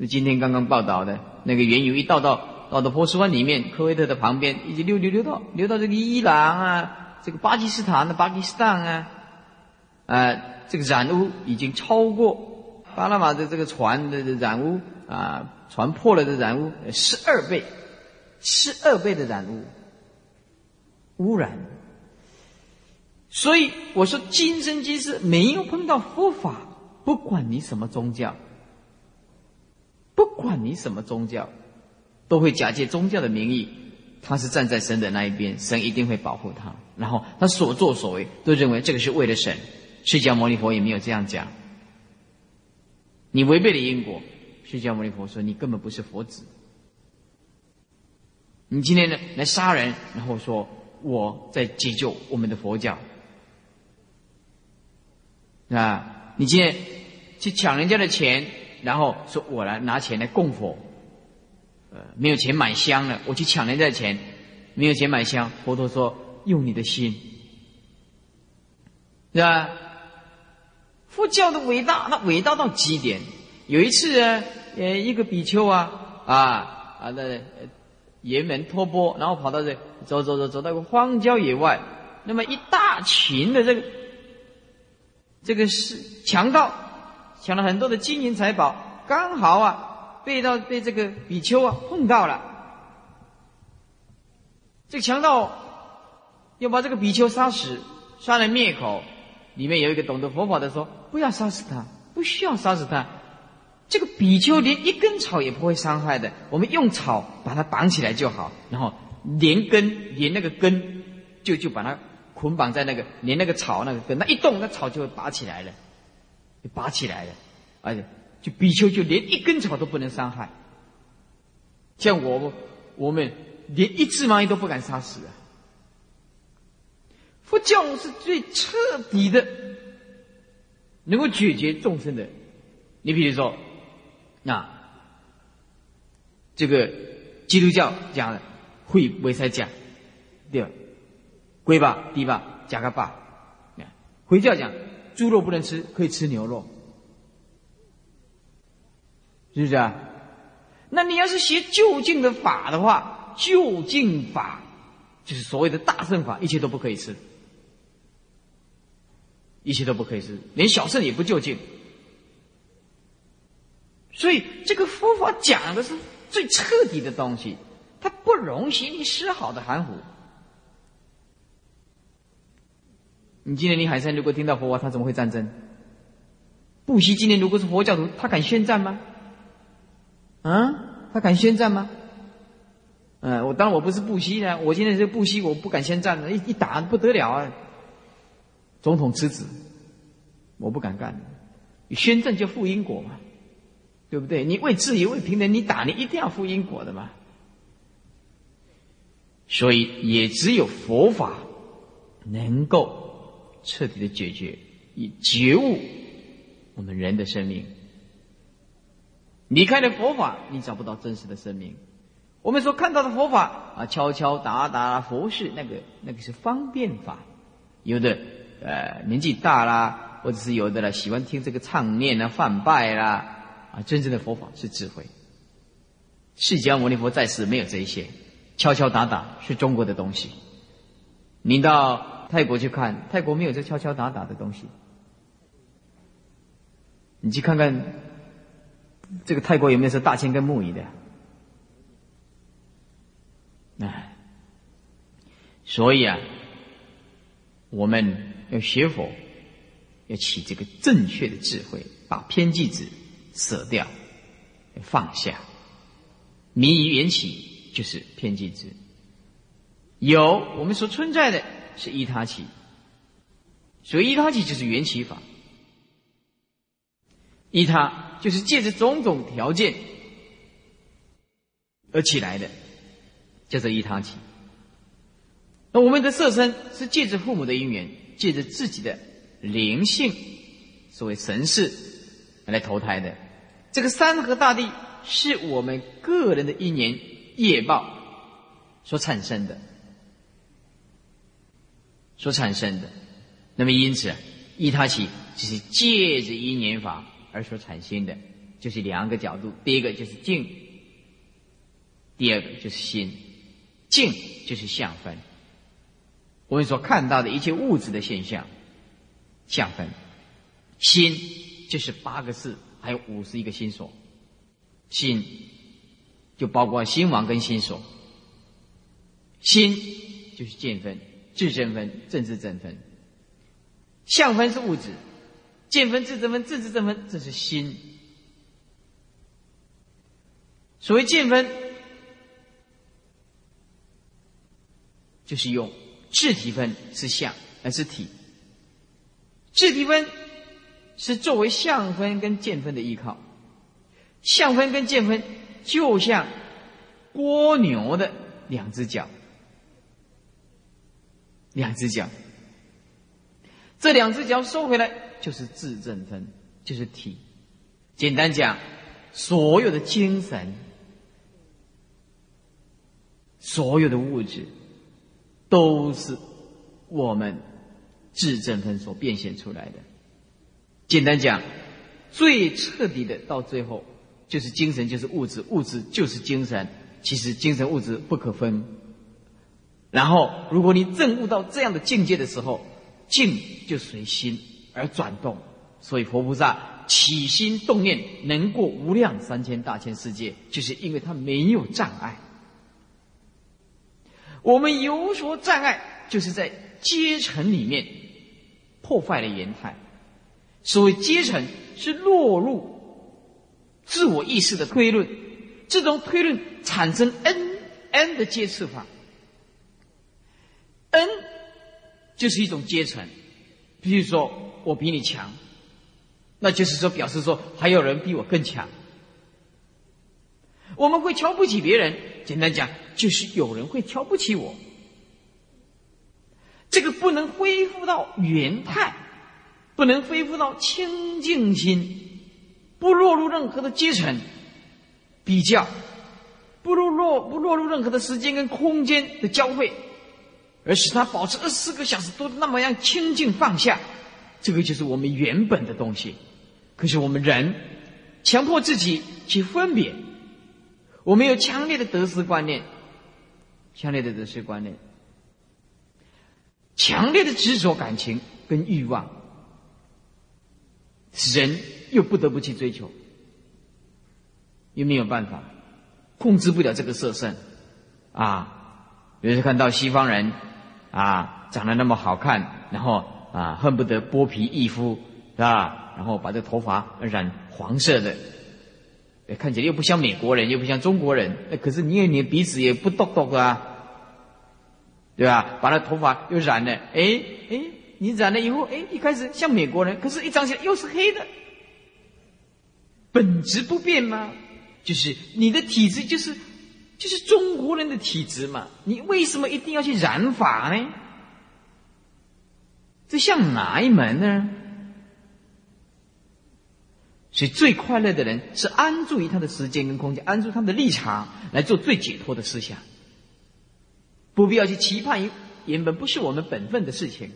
是今天刚刚报道的那个原油一倒到倒到波斯湾里面，科威特的旁边，一直流流流到流到这个伊朗啊，这个巴基斯坦的巴基斯坦啊，啊，这个染污已经超过巴拿马的这个船的染污啊，船破了的染污十二倍，十二倍的染污污染。所以我说，今生今世没有碰到佛法，不管你什么宗教，不管你什么宗教，都会假借宗教的名义，他是站在神的那一边，神一定会保护他。然后他所作所为，都认为这个是为了神。释迦牟尼佛也没有这样讲。你违背了因果，释迦牟尼佛说你根本不是佛子。你今天呢来杀人，然后说我在解救我们的佛教。啊！你今天去抢人家的钱，然后说我来拿钱来供佛，呃，没有钱买香了，我去抢人家的钱，没有钱买香。佛陀说用你的心，是吧？佛教的伟大，那伟大到极点。有一次啊，呃，一个比丘啊，啊啊，那沿门托钵，然后跑到这走走走走到个荒郊野外，那么一大群的这个。这个是强盗，抢了很多的金银财宝，刚好啊被到被这个比丘啊碰到了。这个强盗要把这个比丘杀死，杀人灭口。里面有一个懂得佛法的说：“不要杀死他，不需要杀死他。这个比丘连一根草也不会伤害的，我们用草把它绑起来就好，然后连根连那个根，就就把它。”捆绑在那个连那个草那个根，那一动，那草就会拔起来了，拔起来了，而且就比丘就连一根草都不能伤害。像我我们连一只蚂蚁都不敢杀死啊！佛教是最彻底的，能够解决众生的。你比如说，那这个基督教讲的会为才讲，对吧？龟吧，低吧，加个吧。回教讲猪肉不能吃，可以吃牛肉，是不是啊？那你要是学就近的法的话，就近法就是所谓的大圣法，一切都不可以吃，一切都不可以吃，连小圣也不就近。所以这个佛法讲的是最彻底的东西，它不容许你丝毫的含糊。你今天李海山如果听到佛法，他怎么会战争？布希今天如果是佛教徒，他敢宣战吗？啊，他敢宣战吗？嗯，我当然我不是布希呢，我今天是布希，我不敢宣战的，一一打不得了啊！总统辞职，我不敢干。你宣战就负因果嘛，对不对？你为自由为平等，你打你一定要负因果的嘛。所以也只有佛法。能够彻底的解决，以觉悟我们人的生命。离开了佛法，你找不到真实的生命。我们所看到的佛法啊，敲敲打打佛事，那个那个是方便法。有的呃年纪大啦，或者是有的了喜欢听这个唱念啊、泛拜啦啊，真正的佛法是智慧。释迦牟尼佛在世没有这一些，敲敲打打是中国的东西。你到泰国去看，泰国没有这敲敲打打的东西。你去看看，这个泰国有没有是大千跟木鱼的？哎，所以啊，我们要学佛，要起这个正确的智慧，把偏激子舍掉，放下。迷于缘起就是偏激子。有我们所存在的是依他起，所以依他起就是缘起法。依他就是借着种种条件而起来的，叫做依他起。那我们的色身是借着父母的因缘，借着自己的灵性，所谓神识来投胎的。这个山河大地是我们个人的一年业报所产生的。所产生的，那么因此，依他起就是借着因缘法而所产生的，就是两个角度。第一个就是境，第二个就是心。境就是相分，我们所看到的一切物质的现象，相分；心就是八个字，还有五十一个心所。心就包括心王跟心所，心就是见分。智真分、正智正分，相分是物质，见分、智真分、正智正分，这是心。所谓见分，就是用质体分是相，而是体。质体分是作为相分跟见分的依靠，相分跟见分就像蜗牛的两只脚。两只脚，这两只脚收回来就是自正分，就是体。简单讲，所有的精神、所有的物质，都是我们自正分所变现出来的。简单讲，最彻底的到最后，就是精神就是物质，物质就是精神。其实精神物质不可分。然后，如果你证悟到这样的境界的时候，境就随心而转动。所以佛菩萨起心动念能过无量三千大千世界，就是因为他没有障碍。我们有所障碍，就是在阶层里面破坏了言态。所谓阶层，是落入自我意识的推论，这种推论产生 n n 的阶次法。恩，就是一种阶层。比如说，我比你强，那就是说，表示说还有人比我更强。我们会瞧不起别人，简单讲，就是有人会瞧不起我。这个不能恢复到原态，不能恢复到清净心，不落入任何的阶层比较，不落落不落入任何的时间跟空间的交汇。而使他保持二十四个小时都那么样清净放下，这个就是我们原本的东西。可是我们人强迫自己去分别，我们有强烈的得失观念，强烈的得失观念，强烈的执着感情跟欲望，人又不得不去追求，又没有办法控制不了这个色身啊。比如看到西方人。啊，长得那么好看，然后啊，恨不得剥皮易肤，是吧？然后把这头发染黄色的，看起来又不像美国人，又不像中国人。可是你也你鼻子也不똑똑啊，对吧？把那头发又染了，哎哎，你染了以后，哎，一开始像美国人，可是一长起来又是黑的，本质不变吗？就是你的体质就是。就是中国人的体质嘛，你为什么一定要去染发呢？这像哪一门呢？所以最快乐的人是安住于他的时间跟空间，安住他的立场来做最解脱的思想，不必要去期盼于原本不是我们本分的事情。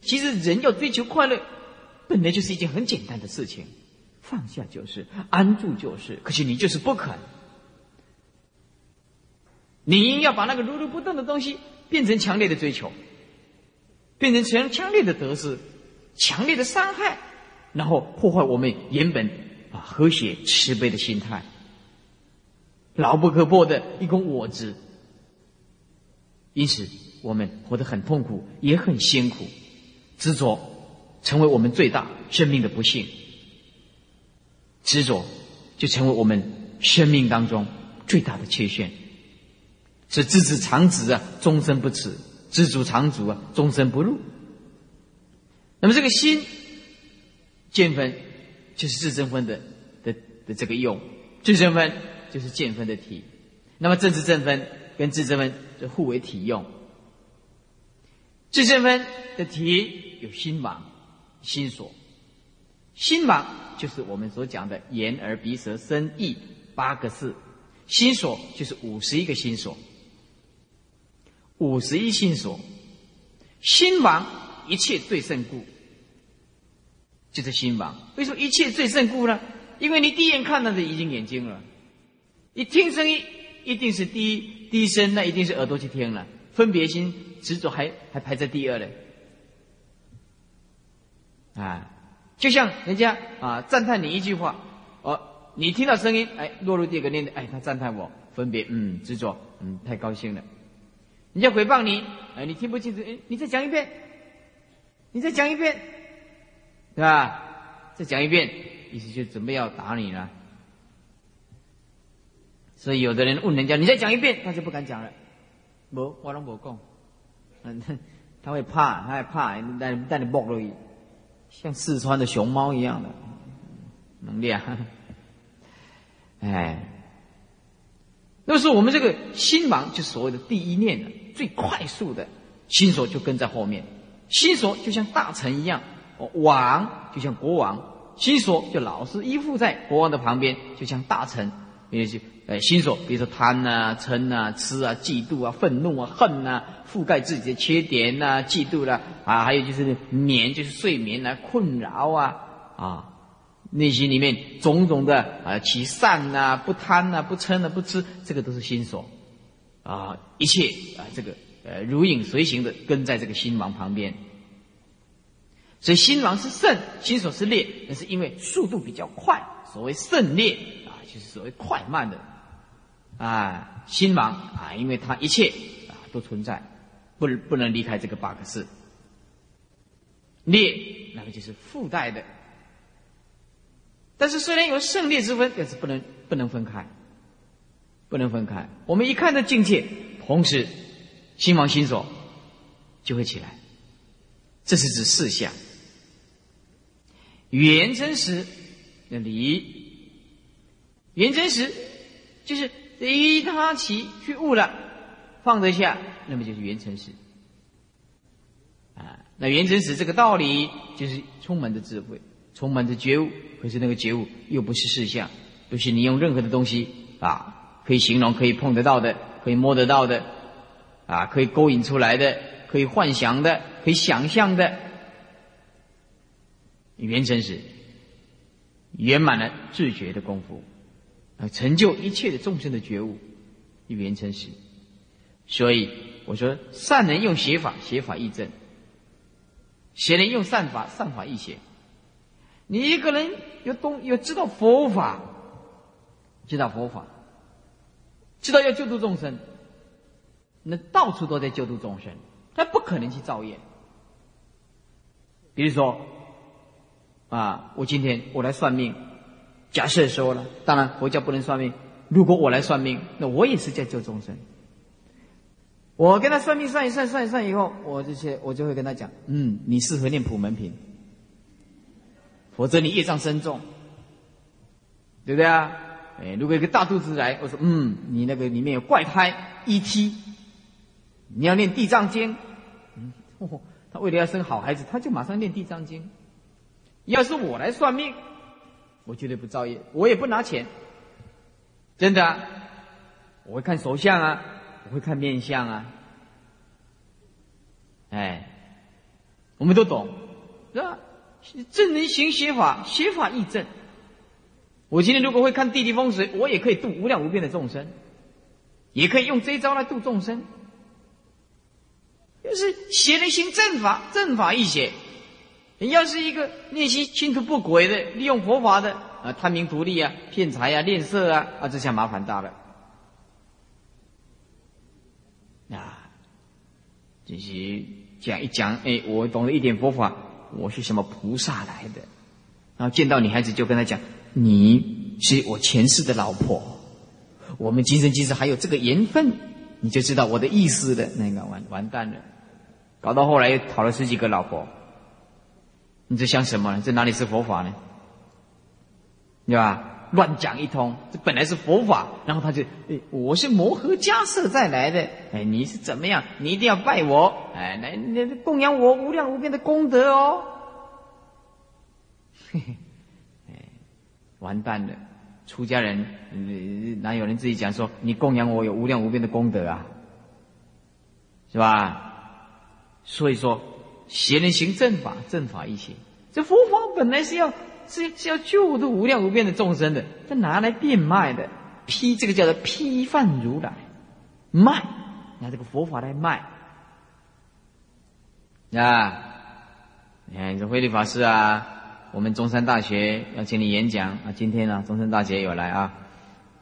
其实人要追求快乐，本来就是一件很简单的事情，放下就是安住就是，可是你就是不肯，你要把那个如如不动的东西变成强烈的追求，变成强强烈的得失，强烈的伤害。然后破坏我们原本啊和谐慈悲的心态，牢不可破的一种我执。因此，我们活得很痛苦，也很辛苦，执着成为我们最大生命的不幸。执着就成为我们生命当中最大的缺陷。是知子常子啊，终身不耻；知足常足啊，终身不入。那么这个心。见分就是自正分的的的这个用，自正分就是见分的体。那么正知正分跟自正分就互为体用。自正分的体有心王、心所。心王就是我们所讲的眼、耳、鼻、舌、身、意八个字，心所就是五十一个心所，五十一心所。心王一切最胜故。就是心王，为什么一切最胜故呢？因为你第一眼看到的已经眼睛了，一听声音一定是第一第一声，那一定是耳朵去听了。分别心执着还还排在第二嘞，啊，就像人家啊赞叹你一句话，哦，你听到声音，哎，落入第二个念头，哎，他赞叹我，分别，嗯，执着，嗯，太高兴了。人家诽谤你，哎，你听不清楚，哎，你再讲一遍，你再讲一遍。对吧？再讲一遍，意思就准备要打你了。所以有的人问人家：“你再讲一遍，他就不敢讲了。”不，我拢不讲。嗯，他会怕，他会怕，带带你抱而已，像四川的熊猫一样的能量。哎，那是我们这个心盲，就所谓的第一念的最快速的心所，就跟在后面。心所就像大臣一样。王就像国王，心所就老是依附在国王的旁边，就像大臣，也就呃心所，比如说贪啊、嗔啊、痴啊、嫉妒啊、愤怒啊、恨啊，覆盖自己的缺点呐，嫉妒了啊，还有就是眠，就是睡眠啊困扰啊啊，内心里面种种的啊，其善呐、不贪呐、不嗔呐、不痴，这个都是心所啊，一切啊，这个呃如影随形的跟在这个心王旁边。所以心王是胜，心所是劣，那是因为速度比较快。所谓胜劣啊，就是所谓快慢的啊。心王啊，因为它一切啊都存在，不不能离开这个八个字。劣那个就是附带的，但是虽然有胜劣之分，但是不能不能分开，不能分开。我们一看到境界，同时心王心所就会起来，这是指四相。原真实的理，原真实就是依他起去悟了，放得下，那么就是原真实。啊，那原真实这个道理就是充满着智慧，充满着觉悟。可是那个觉悟又不是事相，不是你用任何的东西啊可以形容、可以碰得到的、可以摸得到的，啊，可以勾引出来的、可以幻想的、可以想象的。原真实，圆满了自觉的功夫，啊，成就一切的众生的觉悟，原真实。所以我说，善人用邪法，邪法易正；邪人用善法，善法易邪。你一个人有懂，有知道佛法，知道佛法，知道要救度众生，那到处都在救度众生，他不可能去造业。比如说。啊！我今天我来算命，假设说了，当然佛教不能算命。如果我来算命，那我也是在救众生。我跟他算命算一算，算一算以后，我这些我就会跟他讲：嗯，你适合念普门品，否则你业障深重，对不对啊？哎，如果一个大肚子来，我说：嗯，你那个里面有怪胎 ET，你要念地藏经。嗯，他他为了要生好孩子，他就马上念地藏经。要是我来算命，我绝对不造业，我也不拿钱。真的，我会看手相啊，我会看面相啊。哎，我们都懂，是吧？正人行邪法，邪法亦正。我今天如果会看地理风水，我也可以度无量无边的众生，也可以用这一招来度众生。就是邪人行正法，正法亦邪。要是一个练习心图不轨的，利用佛法的啊，贪名图利啊，骗财啊，吝啬啊，啊，这下麻烦大了。啊，这些讲一讲，哎，我懂了一点佛法，我是什么菩萨来的？然后见到女孩子就跟他讲，你是我前世的老婆，我们今生今世还有这个缘分，你就知道我的意思了。那个完完蛋了，搞到后来又讨了十几个老婆。你这想什么呢？这哪里是佛法呢？对吧？乱讲一通，这本来是佛法，然后他就，哎，我是摩诃迦叶再来的，哎，你是怎么样？你一定要拜我，哎，来，你供养我无量无边的功德哦。嘿嘿，完蛋了，出家人哪有人自己讲说你供养我有无量无边的功德啊？是吧？所以说。邪人行正法，正法一邪。这佛法本来是要是是要救度无量无边的众生的，他拿来变卖的，批这个叫做批犯如来，卖拿这个佛法来卖。啊，你看这慧律法师啊，我们中山大学要请你演讲啊，今天呢中山大学有来啊，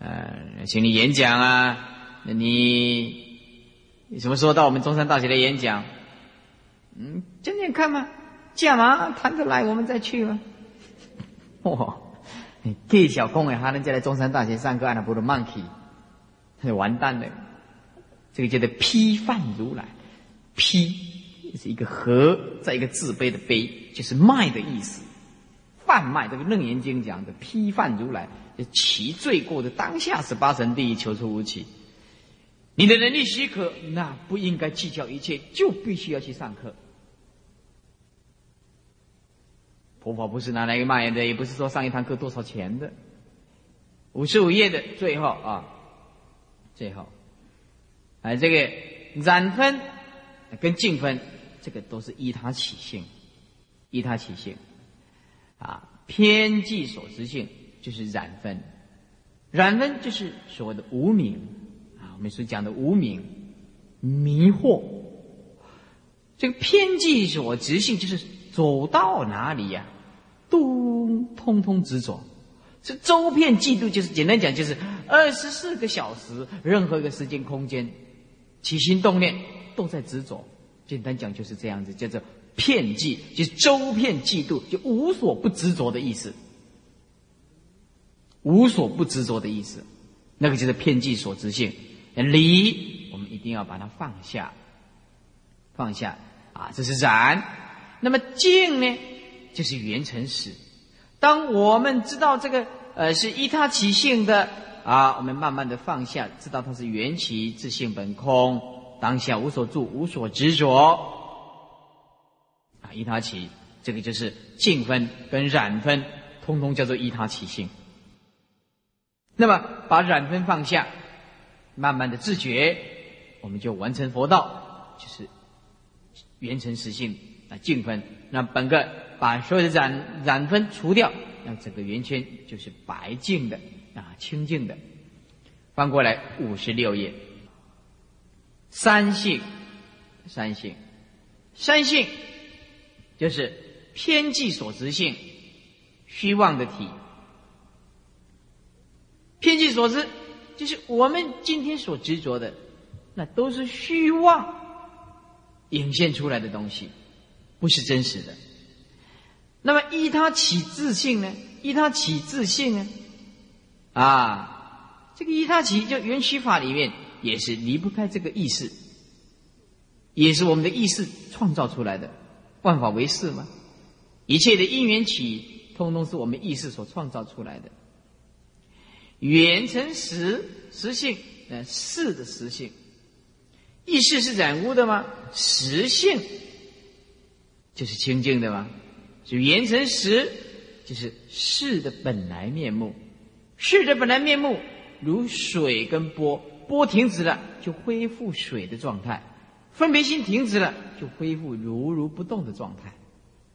呃，请你演讲啊，那你你什么时候到我们中山大学来演讲？嗯，讲讲看嘛，见嘛，谈得来我们再去嘛。哇，给小空哎，还能再来中山大学上课，那不如 monkey，他就完蛋了。这个叫做批犯如来，批是一个和，在一个自卑的卑，就是卖的意思。贩卖这个楞严经讲的批犯如来，其罪过的当下是八成地狱，求出无期。你的能力许可，那不应该计较一切，就必须要去上课。佛法不是拿来卖的，也不是说上一堂课多少钱的。五十五页的最后啊，最后，哎，这个染分跟净分，这个都是依他起性，依他起性，啊，偏计所执性就是染分，染分就是所谓的无名啊，我们所讲的无名迷惑，这个偏计所执性就是走到哪里呀？都通通执着，这周遍嫉妒就是简单讲就是二十四个小时，任何一个时间空间，起心动念都在执着。简单讲就是这样子，叫做片嫉，就是周片嫉妒，就无所不执着的意思。无所不执着的意思，那个就是片计所执性。离，我们一定要把它放下，放下啊，这是染。那么净呢？就是缘成实。当我们知道这个呃是依他起性的啊，我们慢慢的放下，知道它是缘起自性本空，当下无所住无所执着，依他起，这个就是净分跟染分，通通叫做依他起性。那么把染分放下，慢慢的自觉，我们就完成佛道，就是缘成实性啊，净分。那本个。把所有的染染分除掉，那整个圆圈就是白净的啊，清净的。翻过来五十六页，三性，三性，三性就是偏计所执性，虚妄的体。偏计所执，就是我们今天所执着的，那都是虚妄引现出来的东西，不是真实的。那么依他起自性呢？依他起自性呢？啊，这个依他起就缘起法里面也是离不开这个意识，也是我们的意识创造出来的。万法为事嘛，一切的因缘起，通通是我们意识所创造出来的。缘成实实性，呃，事的实性，意识是染污的吗？实性就是清净的嘛。所以缘成实就是事的本来面目，事的本来面目如水跟波，波停止了就恢复水的状态，分别心停止了就恢复如如不动的状态。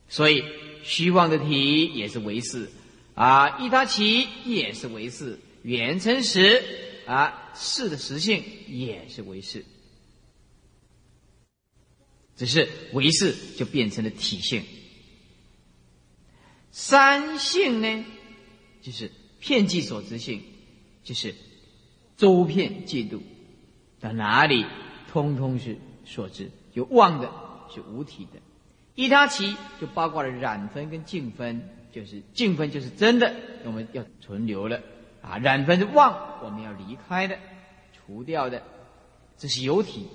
所以虚妄的体也是为事，啊，一他起也是为事，缘成实啊，事的实性也是为事。只是为事就变成了体性，三性呢，就是片剂所知性，就是周遍嫉妒到哪里，通通是所知，有妄的，是无体的。一他起就包括了染分跟净分，就是净分就是真的，我们要存留了啊；染分是妄，我们要离开的，除掉的，这是有体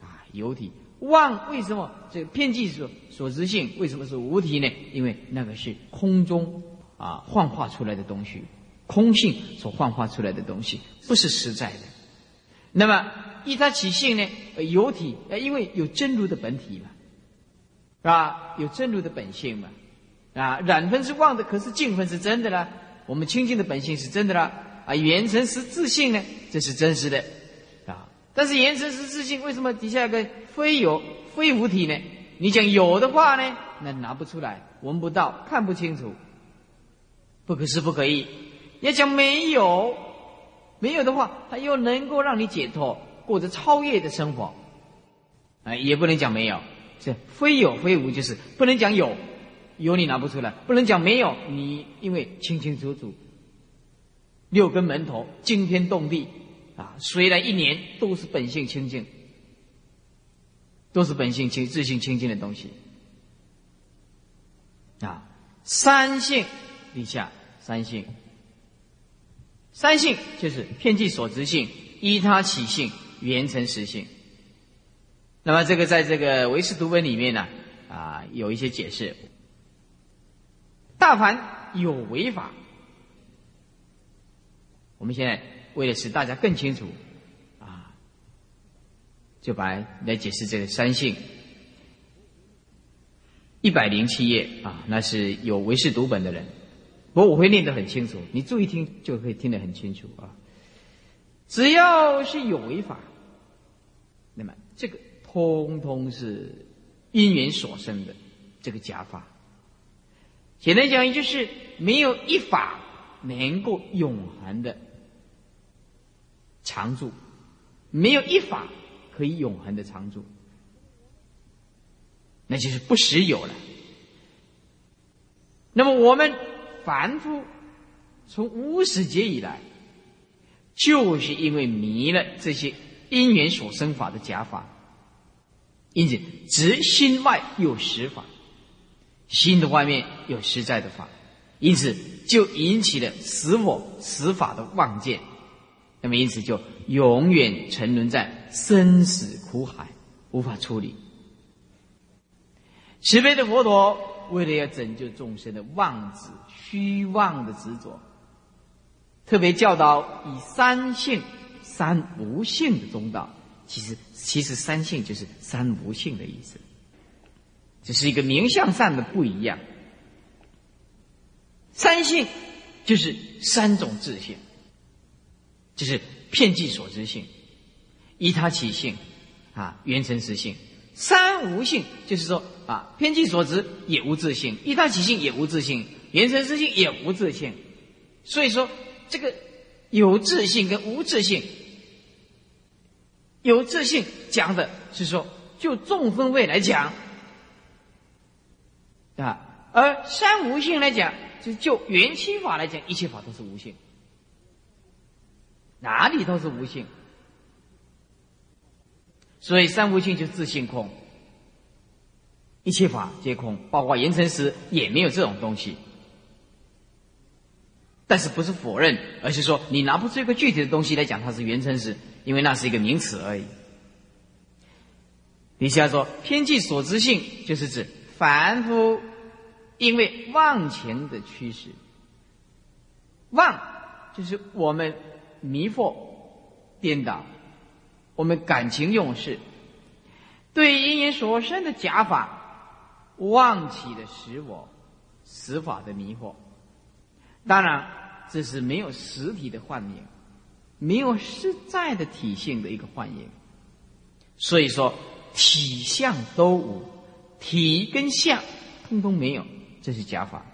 啊，有体。妄为什么这个片剂所所知性为什么是无体呢？因为那个是空中啊幻化出来的东西，空性所幻化出来的东西不是实在的。那么依它起性呢？有体，呃，因为有真如的本体嘛，是吧？有真如的本性嘛，啊，染分是妄的，可是净分是真的啦。我们清净的本性是真的啦，啊，缘成是自性呢，这是真实的。啊但是言成是自性，为什么底下有个非有非无体呢？你讲有的话呢，那拿不出来，闻不到，看不清楚，不可是不可以。要讲没有，没有的话，它又能够让你解脱，过着超越的生活，啊，也不能讲没有。这非有非无，就是不能讲有，有你拿不出来，不能讲没有，你因为清清楚楚，六根门头惊天动地。啊，虽然一年都是本性清净，都是本性清自性清净的东西。啊，三性，立下三性，三性就是偏计所执性、依他起性、原成实性。那么这个在这个唯识读本里面呢，啊，有一些解释。大凡有违法，我们现在。为了使大家更清楚，啊，就把来解释这个三性。一百零七页啊，那是有唯识读本的人，不过我会念得很清楚，你注意听就可以听得很清楚啊。只要是有违法，这个通通是因缘所生的这个假法。简单讲，就是没有一法能够永恒的。常住，没有一法可以永恒的常住，那就是不实有了。那么我们凡夫从无始劫以来，就是因为迷了这些因缘所生法的假法，因此执心外有实法，心的外面有实在的法，因此就引起了死我死法的妄见。那么，因此就永远沉沦在生死苦海，无法处理。慈悲的佛陀为了要拯救众生的妄执、虚妄的执着，特别教导以三性、三无性的中道。其实，其实三性就是三无性的意思，只是一个名相上的不一样。三性就是三种自性。就是片剂所知性，依他起性，啊，缘成实性，三无性，就是说啊，片剂所知也无自性，依他起性也无自性，缘成实性也无自性。所以说，这个有自性跟无自性，有自性讲的是说，就众分位来讲，啊，而三无性来讲，就就缘起法来讲，一切法都是无性。哪里都是无性，所以三无性就自性空，一切法皆空，包括言成时也没有这种东西。但是不是否认，而是说你拿不出一个具体的东西来讲它是缘成时，因为那是一个名词而已。底下说偏计所知性，就是指凡夫因为妄前的趋势，妄就是我们。迷惑、颠倒，我们感情用事，对因缘所生的假法，妄起的使我实法的迷惑。当然，这是没有实体的幻影，没有实在的体性的一个幻影。所以说，体相都无，体跟相通通没有，这是假法。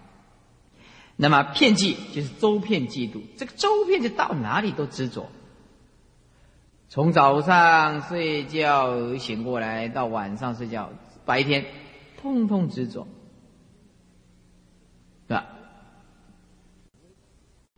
那么骗计就是周片嫉妒，这个周片就到哪里都执着。从早上睡觉醒过来到晚上睡觉，白天通通执着。